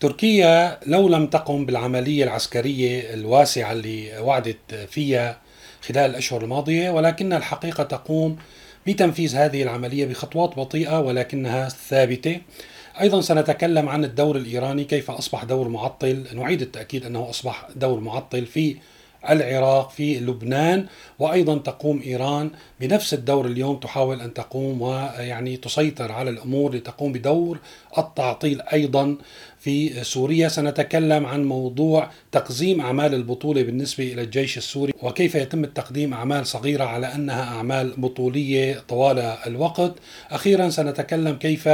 تركيا لو لم تقم بالعملية العسكرية الواسعة اللي وعدت فيها خلال الأشهر الماضية ولكن الحقيقة تقوم بتنفيذ هذه العملية بخطوات بطيئة ولكنها ثابتة. أيضا سنتكلم عن الدور الإيراني كيف أصبح دور معطل؟ نعيد التأكيد أنه أصبح دور معطل في العراق في لبنان وأيضا تقوم إيران بنفس الدور اليوم تحاول أن تقوم ويعني تسيطر على الأمور لتقوم بدور التعطيل أيضا في سوريا. سنتكلم عن موضوع تقزيم أعمال البطولة بالنسبة إلى الجيش السوري وكيف يتم التقديم أعمال صغيرة على أنها أعمال بطولية طوال الوقت. أخيرا سنتكلم كيف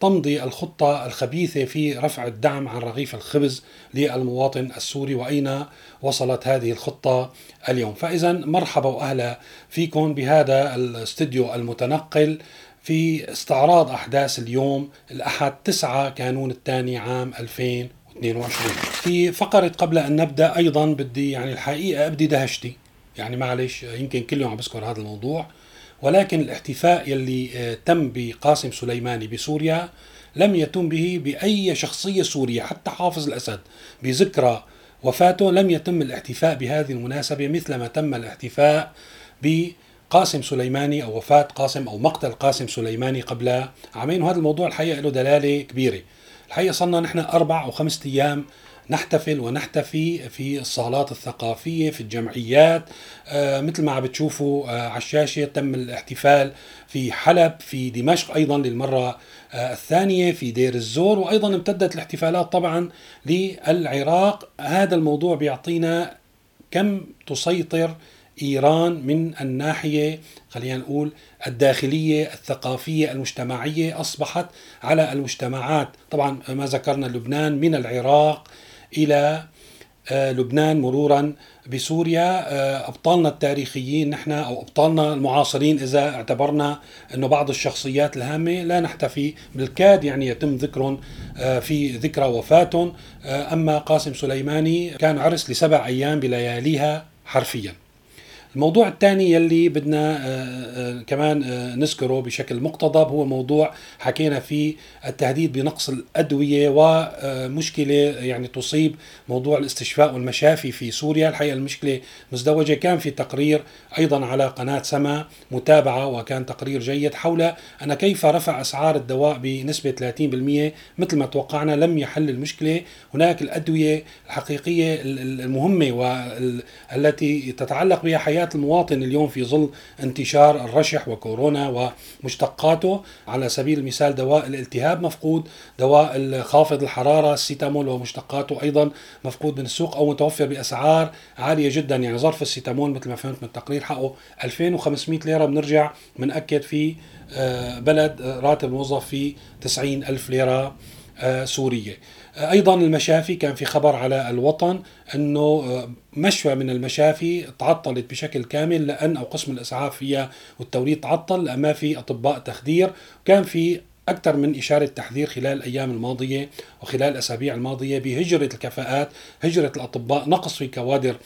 تمضي الخطة الخبيثة في رفع الدعم عن رغيف الخبز للمواطن السوري وأين وصلت هذه الخطة اليوم؟ فإذا مرحبا وأهلا فيكم بهذا الاستديو المتنقل في استعراض أحداث اليوم الأحد 9 كانون الثاني عام 2022 في فقرة قبل أن نبدأ أيضا بدي يعني الحقيقة أبدي دهشتي. يعني معلش يمكن كل يوم عم بذكر هذا الموضوع. ولكن الاحتفاء يلي آه، تم بقاسم سليماني بسوريا لم يتم به بأي شخصية سورية حتى حافظ الأسد بذكرى وفاته لم يتم الاحتفاء بهذه المناسبة مثل ما تم الاحتفاء بقاسم سليماني أو وفاة قاسم أو مقتل قاسم سليماني قبل عامين. وهذا الموضوع الحقيقة له دلالة كبيرة. الحقيقة صرنا نحن أربع أو خمسة أيام نحتفل ونحتفي في الصالات الثقافية في الجمعيات. آه مثل ما عم بتشوفوا آه على الشاشة تم الاحتفال في حلب في دمشق أيضا للمرة آه الثانية في دير الزور وأيضا امتدت الاحتفالات طبعا للعراق. هذا الموضوع بيعطينا كم تسيطر إيران من الناحية خلينا نقول الداخلية الثقافية المجتمعية. أصبحت على المجتمعات. طبعا ما ذكرنا لبنان من العراق إلى آه، لبنان مرورا بسوريا. آه، أبطالنا التاريخيين نحن أو أبطالنا المعاصرين إذا اعتبرنا انه بعض الشخصيات الهامة لا نحتفي بالكاد يعني يتم ذكرهم آه، في ذكرى وفاتهم أما قاسم سليماني كان عرس لسبع أيام بلياليها حرفيا. الموضوع الثاني يلي بدنا آه، آه، كمان آه، نذكره بشكل مقتضب هو موضوع حكينا فيه التهديد بنقص الأدوية ومشكلة يعني تصيب موضوع الاستشفاء والمشافي في سوريا. الحقيقة المشكلة مزدوجة. كان في تقرير أيضا على قناة سما متابعة وكان تقرير جيد حول أن كيف رفع أسعار الدواء بنسبة 30% مثل ما توقعنا لم يحل المشكلة. هناك الأدوية الحقيقية المهمة والتي تتعلق بها حياة حياة المواطن اليوم في ظل انتشار الرشح وكورونا ومشتقاته. على سبيل المثال دواء الالتهاب مفقود دواء خافض الحرارة السيتامول ومشتقاته أيضا مفقود من السوق أو متوفر بأسعار عالية جدا. يعني ظرف السيتامول مثل ما فهمت من التقرير حقه 2500 ليرة بنرجع بنأكد في آه، بلد راتب الموظف في 90 ألف ليرة آه، سورية. أيضا المشافي كان في خبر على الوطن أنه آه، مشفى من المشافي تعطلت بشكل كامل لأن أو قسم الاسعاف فيها والتوريد تعطل لأن ما في أطباء تخدير. كان في أكثر من إشارة تحذير خلال الأيام الماضية وخلال الأسابيع الماضية بهجرة الكفاءات هجرة الأطباء نقص في كوادر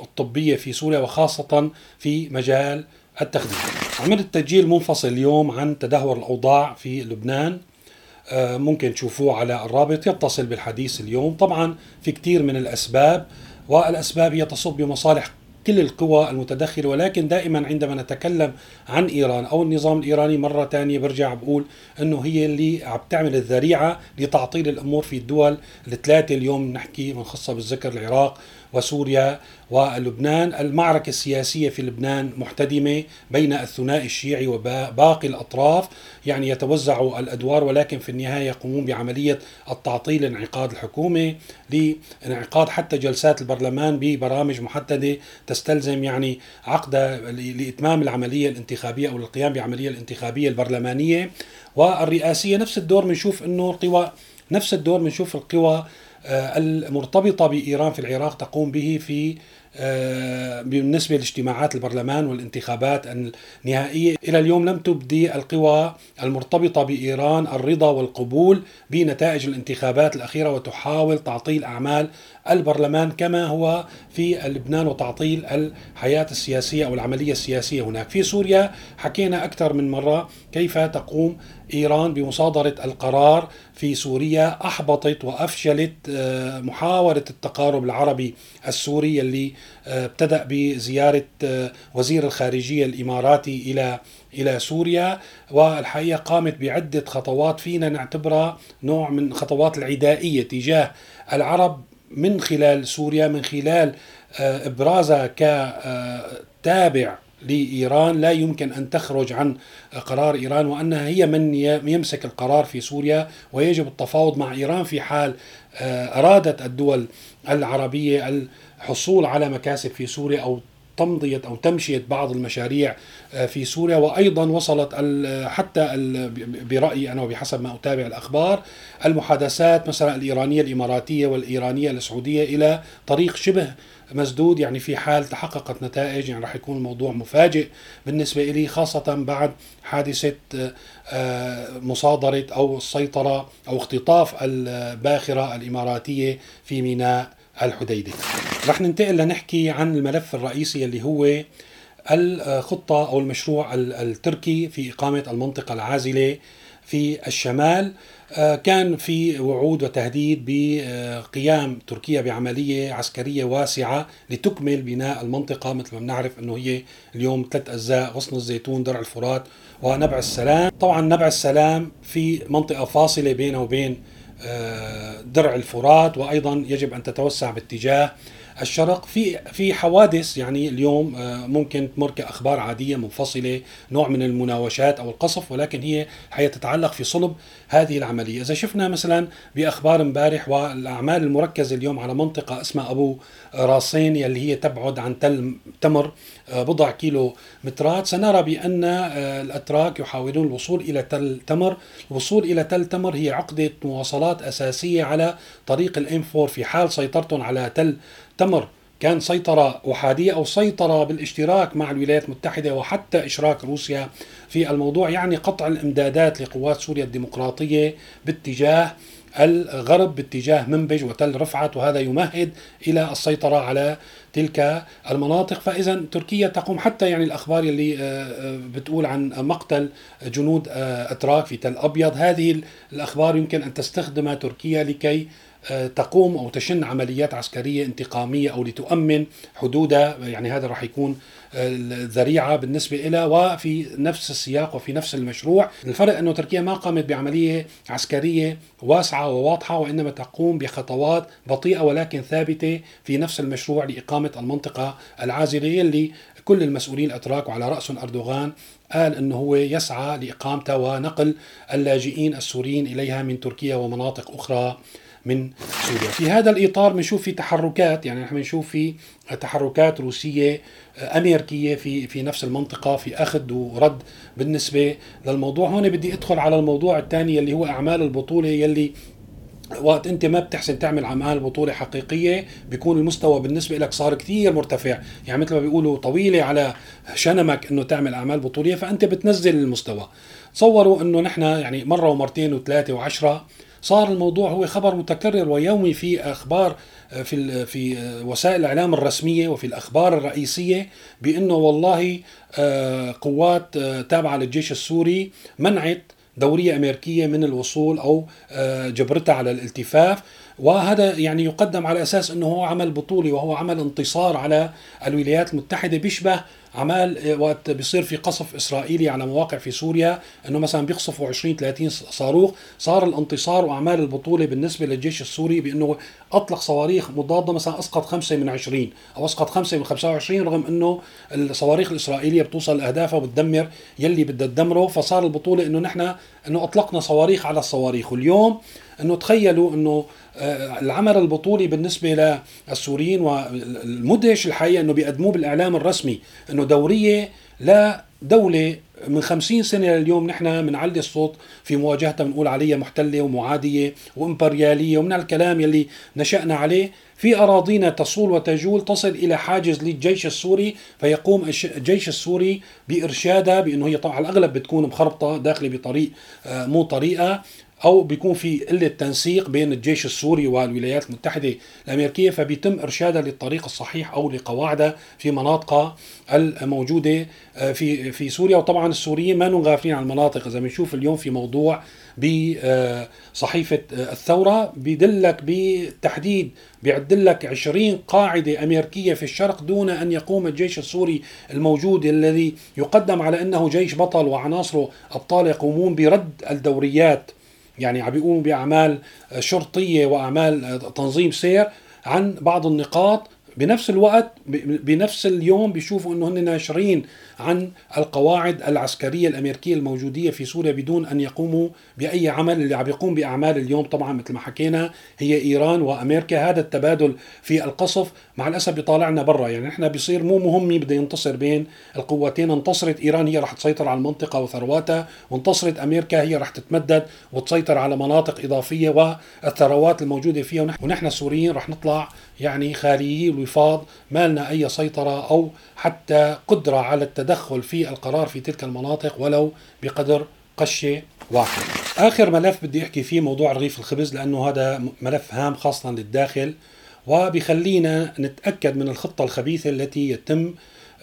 الطبية في سوريا وخاصة في مجال التخدير. عملت تسجيل منفصل اليوم عن تدهور الأوضاع في لبنان. آه، ممكن تشوفوه على الرابط يتصل بالحديث اليوم. طبعا في كثير من الأسباب والأسباب هي تصب بمصالح كل القوى المتدخلة ولكن دائما عندما نتكلم عن إيران أو النظام الإيراني مرة ثانية برجع بقول أنه هي اللي عم تعمل الذريعة لتعطيل الأمور في الدول الثلاثة اليوم نحكي من خاصة بالذكر العراق وسوريا ولبنان. المعركة السياسية في لبنان محتدمة بين الثنائي الشيعي وباقي الأطراف يعني يتوزع الأدوار ولكن في النهاية يقومون بعملية التعطيل انعقاد الحكومة لانعقاد حتى جلسات البرلمان ببرامج محددة تستلزم يعني عقد لإتمام العملية الانتخابية أو القيام بعملية الانتخابية البرلمانية. والرئاسية نفس الدور بنشوف أنه القوى نفس الدور بنشوف القوى المرتبطة بإيران في العراق تقوم به في آه، بالنسبة لاجتماعات البرلمان والانتخابات النهائية. إلى اليوم لم تبدي القوى المرتبطة بإيران الرضا والقبول بنتائج الانتخابات الأخيرة وتحاول تعطيل أعمال البرلمان كما هو في لبنان وتعطيل الحياة السياسية أو العملية السياسية هناك. في سوريا حكينا أكثر من مرة كيف تقوم إيران بمصادرة القرار في سوريا أحبطت وأفشلت آه، محاولة التقارب العربي السوري اللي آه، ابتدأ بزيارة آه، وزير الخارجية الإماراتي إلى إلى سوريا. والحقيقة قامت بعدة خطوات فينا نعتبرها نوع من خطوات العدائية تجاه العرب من خلال سوريا من خلال إبرازها كتابع لإيران لا يمكن أن تخرج عن قرار إيران وأنها هي من يمسك القرار في سوريا ويجب التفاوض مع إيران في حال آه، أرادت الدول العربية الحصول على مكاسب في سوريا أو تمضية أو تمشية بعض المشاريع آه، في سوريا. وأيضا وصلت حتى برأيي أنا وبحسب ما أتابع الأخبار المحادثات مثلا الإيرانية الإماراتية والإيرانية السعودية إلى طريق شبه مسدود يعني في حال تحققت نتائج يعني راح يكون الموضوع مفاجئ بالنسبة لي خاصة بعد حادثة آه، مصادرة أو السيطرة أو اختطاف الباخرة الإماراتية في ميناء الحديدة رح ننتقل لنحكي عن الملف الرئيسي اللي هو الخطة أو المشروع التركي في إقامة المنطقة العازلة في الشمال. آه، كان في وعود وتهديد بقيام تركيا بعملية عسكرية واسعة لتكمل بناء المنطقة. مثل ما بنعرف إنه هي اليوم ثلاث أجزاء غصن الزيتون درع الفرات ونبع السلام. طبعا نبع السلام في منطقة فاصلة بينه وبين درع الفرات وأيضا يجب أن تتوسع باتجاه الشرق. في في حوادث يعني اليوم آه، ممكن تمر كأخبار عادية منفصلة نوع من المناوشات أو القصف ولكن هي هي تتعلق في صلب هذه العملية، إذا شفنا مثلا بأخبار امبارح والأعمال المركزة اليوم على منطقة اسمها أبو راسين يلي هي تبعد عن تل تمر بضع كيلو مترات. سنرى بأن آه، الأتراك يحاولون الوصول إلى تل تمر، الوصول إلى تل تمر هي عقدة مواصلات أساسية على طريق الام 4 في حال سيطرتهم على تل تمر. كان سيطرة أحادية أو سيطرة بالاشتراك مع الولايات المتحدة وحتى إشراك روسيا في الموضوع يعني قطع الإمدادات لقوات سوريا الديمقراطية باتجاه الغرب باتجاه منبج وتل رفعت وهذا يمهد إلى السيطرة على تلك المناطق فإذا تركيا تقوم حتى يعني الأخبار اللي آه، آه، بتقول عن مقتل جنود آه، أتراك في تل أبيض. هذه الأخبار يمكن أن تستخدمها تركيا لكي تقوم أو تشن عمليات عسكرية انتقامية أو لتؤمن حدودها يعني هذا راح يكون الذريعه بالنسبة لها وفي نفس السياق وفي نفس المشروع، الفرق إنه تركيا ما قامت بعملية عسكرية واسعة وواضحة وإنما تقوم بخطوات بطيئة ولكن ثابتة في نفس المشروع لإقامة المنطقة العازلة اللي كل المسؤولين الأتراك وعلى رأسهم أردوغان قال إنه هو يسعى لإقامتها ونقل اللاجئين السوريين إليها من تركيا ومناطق أخرى. من سوريا. في هذا الإطار بنشوف في تحركات يعني نحن بنشوف في تحركات روسية آه، أمريكية في في نفس المنطقة في أخذ ورد بالنسبة للموضوع. هون بدي أدخل على الموضوع الثاني اللي هو أعمال البطولة يلي وقت أنت ما بتحسن تعمل أعمال بطولة حقيقية بيكون المستوى بالنسبة لك صار كثير مرتفع. يعني مثل ما بيقولوا طويلة على شنمك إنه تعمل أعمال بطولية فأنت بتنزل المستوى. تصوروا إنه نحن يعني مرة ومرتين وثلاثة وعشرة صار الموضوع هو خبر متكرر ويومي في أخبار آه، في في آه، وسائل الإعلام الرسمية وفي الأخبار الرئيسية بأنه والله آه، قوات تابعة للجيش السوري منعت دورية أمريكية من الوصول أو جبرتها على الالتفاف. وهذا يعني يقدم على أساس أنه هو عمل بطولي وهو عمل انتصار على الولايات المتحدة بيشبه عمال وقت بيصير في قصف إسرائيلي على مواقع في سوريا إنه مثلا بيقصفوا 20 30 صاروخ. صار الانتصار وأعمال البطولة بالنسبة للجيش السوري بإنه أطلق صواريخ مضادة مثلا أسقط خمسة من 20 أو أسقط خمسة من 25 رغم إنه الصواريخ الإسرائيلية بتوصل لأهدافها وبتدمر يلي بدها تدمره. فصار البطولة إنه نحن إنه أطلقنا صواريخ على الصواريخ. واليوم إنه تخيلوا إنه آه، العمل البطولي بالنسبة للسوريين والمدهش الحقيقة إنه بيقدموه بالإعلام الرسمي إنه دورية لا دولة من خمسين سنة لليوم نحن بنعلي الصوت في مواجهتها بنقول عليها محتلة ومعادية وإمبريالية ومن الكلام يلي نشأنا عليه. في أراضينا تصول وتجول تصل إلى حاجز للجيش السوري فيقوم الجيش السوري بإرشادها بأنه هي طبعا على الأغلب بتكون مخربطة داخلة بطريق آه، مو طريقة. أو بيكون في قلة تنسيق بين الجيش السوري والولايات المتحدة الأمريكية فبيتم إرشادها للطريق الصحيح أو لقواعدها في مناطقها الموجودة آه، في في سوريا. وطبعا السوريين ما غافلين عن المناطق. إذا بنشوف اليوم في موضوع بصحيفه آه، الثورة بيدلك بالتحديد بيعد لك 20 قاعدة أمريكية في الشرق دون أن يقوم الجيش السوري الموجود الذي يقدم على أنه جيش بطل وعناصره أبطال يقومون برد الدوريات. يعني عم بيقوموا بأعمال شرطية وأعمال تنظيم سير عن بعض النقاط بنفس الوقت بنفس اليوم بيشوفوا إنه هن ناشرين عن القواعد العسكرية الأمريكية الموجودية في سوريا بدون أن يقوموا بأي عمل اللي عم يقوم بأعمال اليوم طبعا مثل ما حكينا هي إيران وأمريكا. هذا التبادل في القصف مع الأسف بيطالعنا برا. يعني إحنا بيصير مو مهم مين بده ينتصر بين القوتين. انتصرت إيران هي رح تسيطر على المنطقة وثرواتها وانتصرت أمريكا هي رح تتمدد وتسيطر على مناطق إضافية والثروات الموجودة فيها. ونحن السوريين رح نطلع يعني خاليي الوفاض ما لنا أي سيطرة أو حتى قدرة على التدخل في القرار في تلك المناطق ولو بقدر قشه واحد. آخر ملف بدي أحكي فيه موضوع رغيف الخبز لأنه هذا ملف هام خاصة للداخل وبخلينا نتأكد من الخطة الخبيثة التي يتم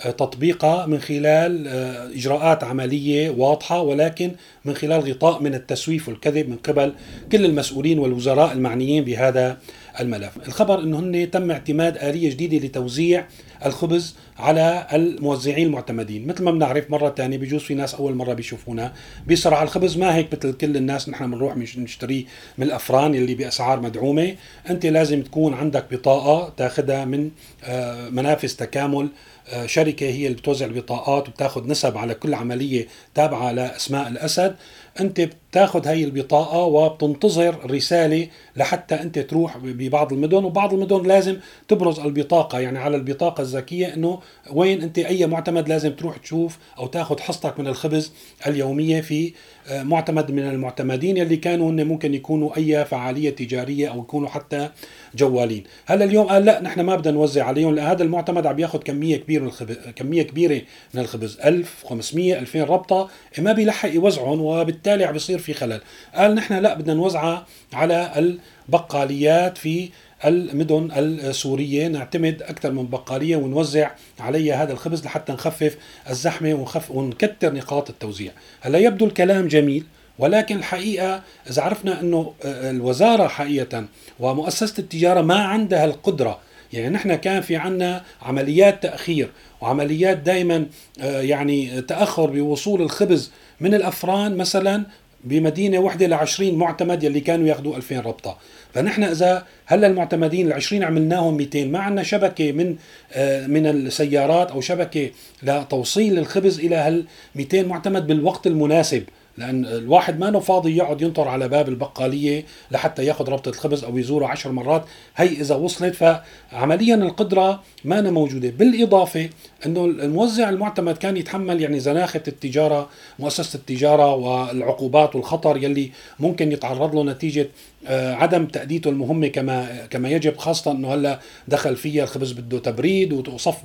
تطبيقها من خلال آه، إجراءات عملية واضحة ولكن من خلال غطاء من التسويف والكذب من قبل كل المسؤولين والوزراء المعنيين بهذا الملف. الخبر إنه هن تم اعتماد آلية جديدة لتوزيع الخبز على الموزعين المعتمدين. مثل ما بنعرف مرة ثانية بجوز في ناس أول مرة بيشوفونا بيصرع الخبز. ما هيك مثل كل الناس نحن بنروح نشتريه من الأفران اللي بأسعار مدعومة. أنت لازم تكون عندك بطاقة تاخذها من آه، منافذ تكامل. آه، شركة هي اللي بتوزع البطاقات وبتاخذ نسب على كل عملية تابعة لأسماء الأسد. أنت بتاخذ هي البطاقة وبتنتظر رسالة لحتى أنت تروح ببعض المدن. وبعض المدن لازم تبرز البطاقة يعني على البطاقة الذكية أنه وين أنت أي معتمد لازم تروح تشوف أو تاخذ حصتك من الخبز اليومية في آه، معتمد من المعتمدين يلي كانوا هن ممكن يكونوا أي فعالية تجارية أو يكونوا حتى جوالين. هلأ اليوم قال لا نحن ما بدنا نوزع عليهم لأن هذا المعتمد عم ياخذ كمية كبيرة من الخبز كمية كبيرة من الخبز 1500 2000 ربطة ما بيلحق يوزعهم وبالتالي عم بيصير في خلل. قال نحن لا بدنا نوزعها على البقاليات في المدن السورية. نعتمد أكثر من بقالية ونوزع عليها هذا الخبز لحتى نخفف الزحمة ونخف ونكتر نقاط التوزيع. هلا يبدو الكلام جميل ولكن الحقيقة إذا عرفنا أنه الوزارة حقيقة ومؤسسة التجارة ما عندها القدرة يعني نحن كان في عنا عمليات تأخير وعمليات دائما آه، يعني تأخر بوصول الخبز من الأفران مثلا بمدينة واحدة ل 20 معتمد يلي كانوا ياخذوا 2000 ربطة. فنحن إذا هلا المعتمدين ال 20 عملناهم 200 ما عندنا شبكة من آه، من السيارات أو شبكة لتوصيل الخبز إلى هال 200 معتمد بالوقت المناسب. لأن الواحد ما فاضي يقعد ينطر على باب البقالية لحتى ياخذ ربطة الخبز أو يزوره عشر مرات. هي إذا وصلت فعمليا القدرة ما أنا موجودة. بالإضافة إنه الموزع المعتمد كان يتحمل يعني زناخة التجارة مؤسسة التجارة والعقوبات والخطر يلي ممكن يتعرض له نتيجة آه، عدم تأديته المهمة كما كما يجب خاصة إنه هلأ دخل فيها الخبز بده تبريد وتصف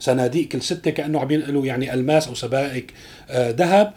بصناديق كل ستة كأنه عم ينقلوا يعني ألماس أو سبائك آه، ذهب.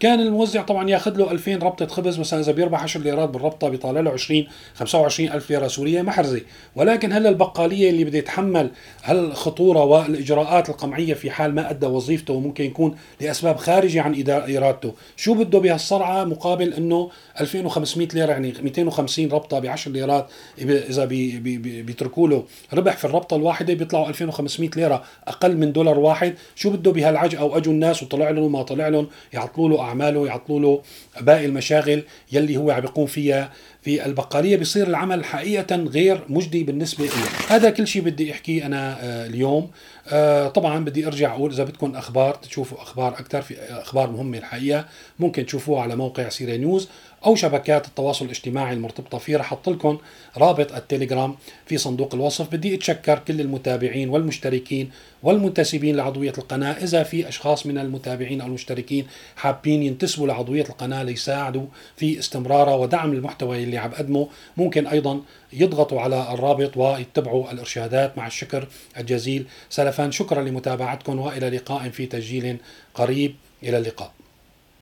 كان الموزع طبعا ياخذ له 2000 ربطة خبز مثلا إذا بيربح 10 ليرات بالربطة بيطالع له 20 25 ألف ليرة سورية محرزة. ولكن هلا البقالية اللي بده يتحمل هالخطورة والإجراءات القمعية في حال ما أدى وظيفته وممكن يكون لأسباب خارجة عن إرادته. شو بده بهالسرعة مقابل إنه 2500 ليرة يعني 250 ربطة ب 10 ليرات اذا بي بي بيتركوا له؟ ربح في الربطة الواحدة بيطلعوا 2500 ليرة أقل من دولار واحد. شو بده بهالعجقة أو اجوا الناس وطلع لهم وما طلع لهم؟ يعطلوا له أعماله يعطلوا له باقي المشاغل يلي هو عم يقوم فيها في البقالية. بصير العمل حقيقة غير مجدي بالنسبة له هذا كل شيء بدي احكيه أنا آه، اليوم. آه، طبعا بدي أرجع أقول إذا بدكم أخبار تشوفوا أخبار أكثر في أخبار مهمة الحقيقة ممكن تشوفوها على موقع سيري نيوز. أو شبكات التواصل الاجتماعي المرتبطة فيه رح أحط لكم رابط التليجرام في صندوق الوصف. بدي أتشكر كل المتابعين والمشتركين والمنتسبين لعضوية القناة. إذا في أشخاص من المتابعين أو المشتركين حابين ينتسبوا لعضوية القناة ليساعدوا في استمرارها ودعم المحتوى اللي عم بقدمه ممكن أيضا يضغطوا على الرابط ويتبعوا الإرشادات. مع الشكر الجزيل سلفا. شكرا لمتابعتكم وإلى لقاء في تسجيل قريب. إلى اللقاء.